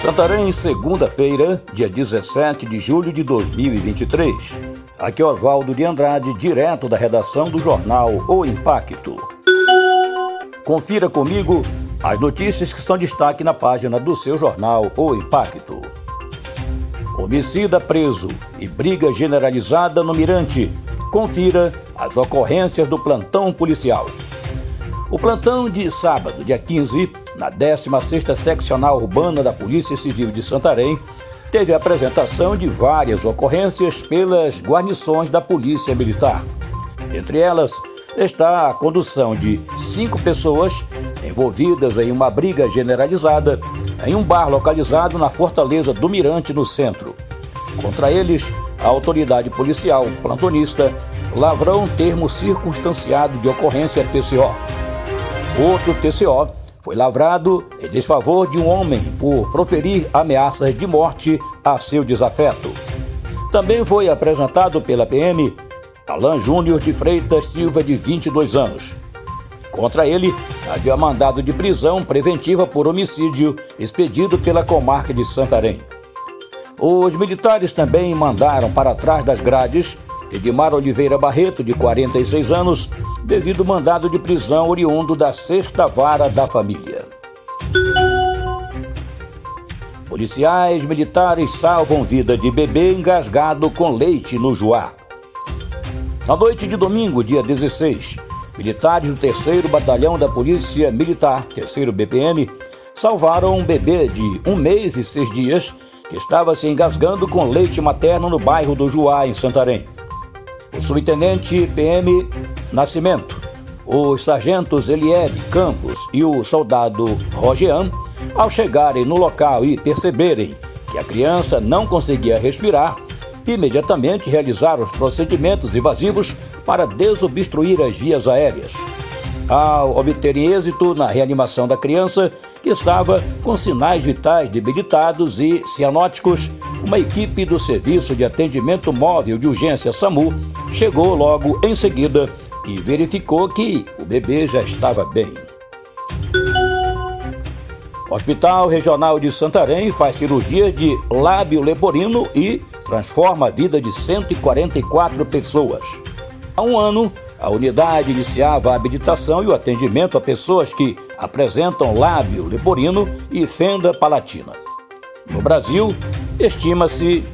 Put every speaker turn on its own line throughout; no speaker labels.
Santarém, segunda-feira, dia 17 de julho de 2023. Aqui é Oswaldo de Andrade, direto da redação do jornal O Impacto. Confira comigo as notícias que são destaque na página do seu jornal O Impacto. Homicida preso e briga generalizada no Mirante. Confira as ocorrências do plantão policial. O plantão de sábado, dia 15, na 16ª Seccional Urbana da Polícia Civil de Santarém, teve a apresentação de várias ocorrências pelas guarnições da Polícia Militar. Entre elas está a condução de cinco pessoas envolvidas em uma briga generalizada em um bar localizado na Fortaleza do Mirante, no centro. Contra eles, a autoridade policial plantonista lavrou um termo circunstanciado de ocorrência TCO. Outro TCO foi lavrado em desfavor de um homem por proferir ameaças de morte a seu desafeto. Também foi apresentado pela PM Alain Júnior de Freitas Silva, de 22 anos. Contra ele, havia mandado de prisão preventiva por homicídio expedido pela comarca de Santarém. Os militares também mandaram para trás das grades Edmar Oliveira Barreto, de 46 anos, devido mandado de prisão oriundo da sexta vara da família. Policiais militares salvam vida de bebê engasgado com leite no Juá. Na noite de domingo, dia 16, militares do 3 Batalhão da Polícia Militar, 3 BPM, salvaram um bebê de um mês e seis dias que estava se engasgando com leite materno no bairro do Juá, em Santarém o subtenente PM Nascimento, os sargentos Eliede Campos e o soldado Rogean, ao chegarem no local e perceberem que a criança não conseguia respirar, imediatamente realizaram os procedimentos invasivos para desobstruir as vias aéreas. Ao obterem êxito na reanimação da criança, que estava com sinais vitais debilitados e cianóticos, uma equipe do Serviço de Atendimento Móvel de Urgência SAMU chegou logo em seguida e verificou que o bebê já estava bem. O Hospital Regional de Santarém faz cirurgias de lábio leporino e transforma a vida de 144 pessoas. Há um ano, a unidade iniciava a habilitação e o atendimento a pessoas que apresentam lábio leporino e fenda palatina. No Brasil, estima-se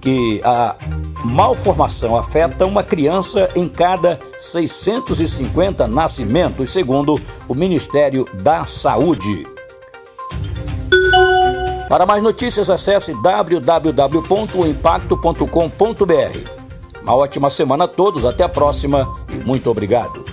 que a malformação afeta uma criança em cada 650 nascimentos, segundo o Ministério da Saúde. Para mais notícias, acesse www.impacto.com.br. Uma ótima semana a todos, até a próxima e muito obrigado.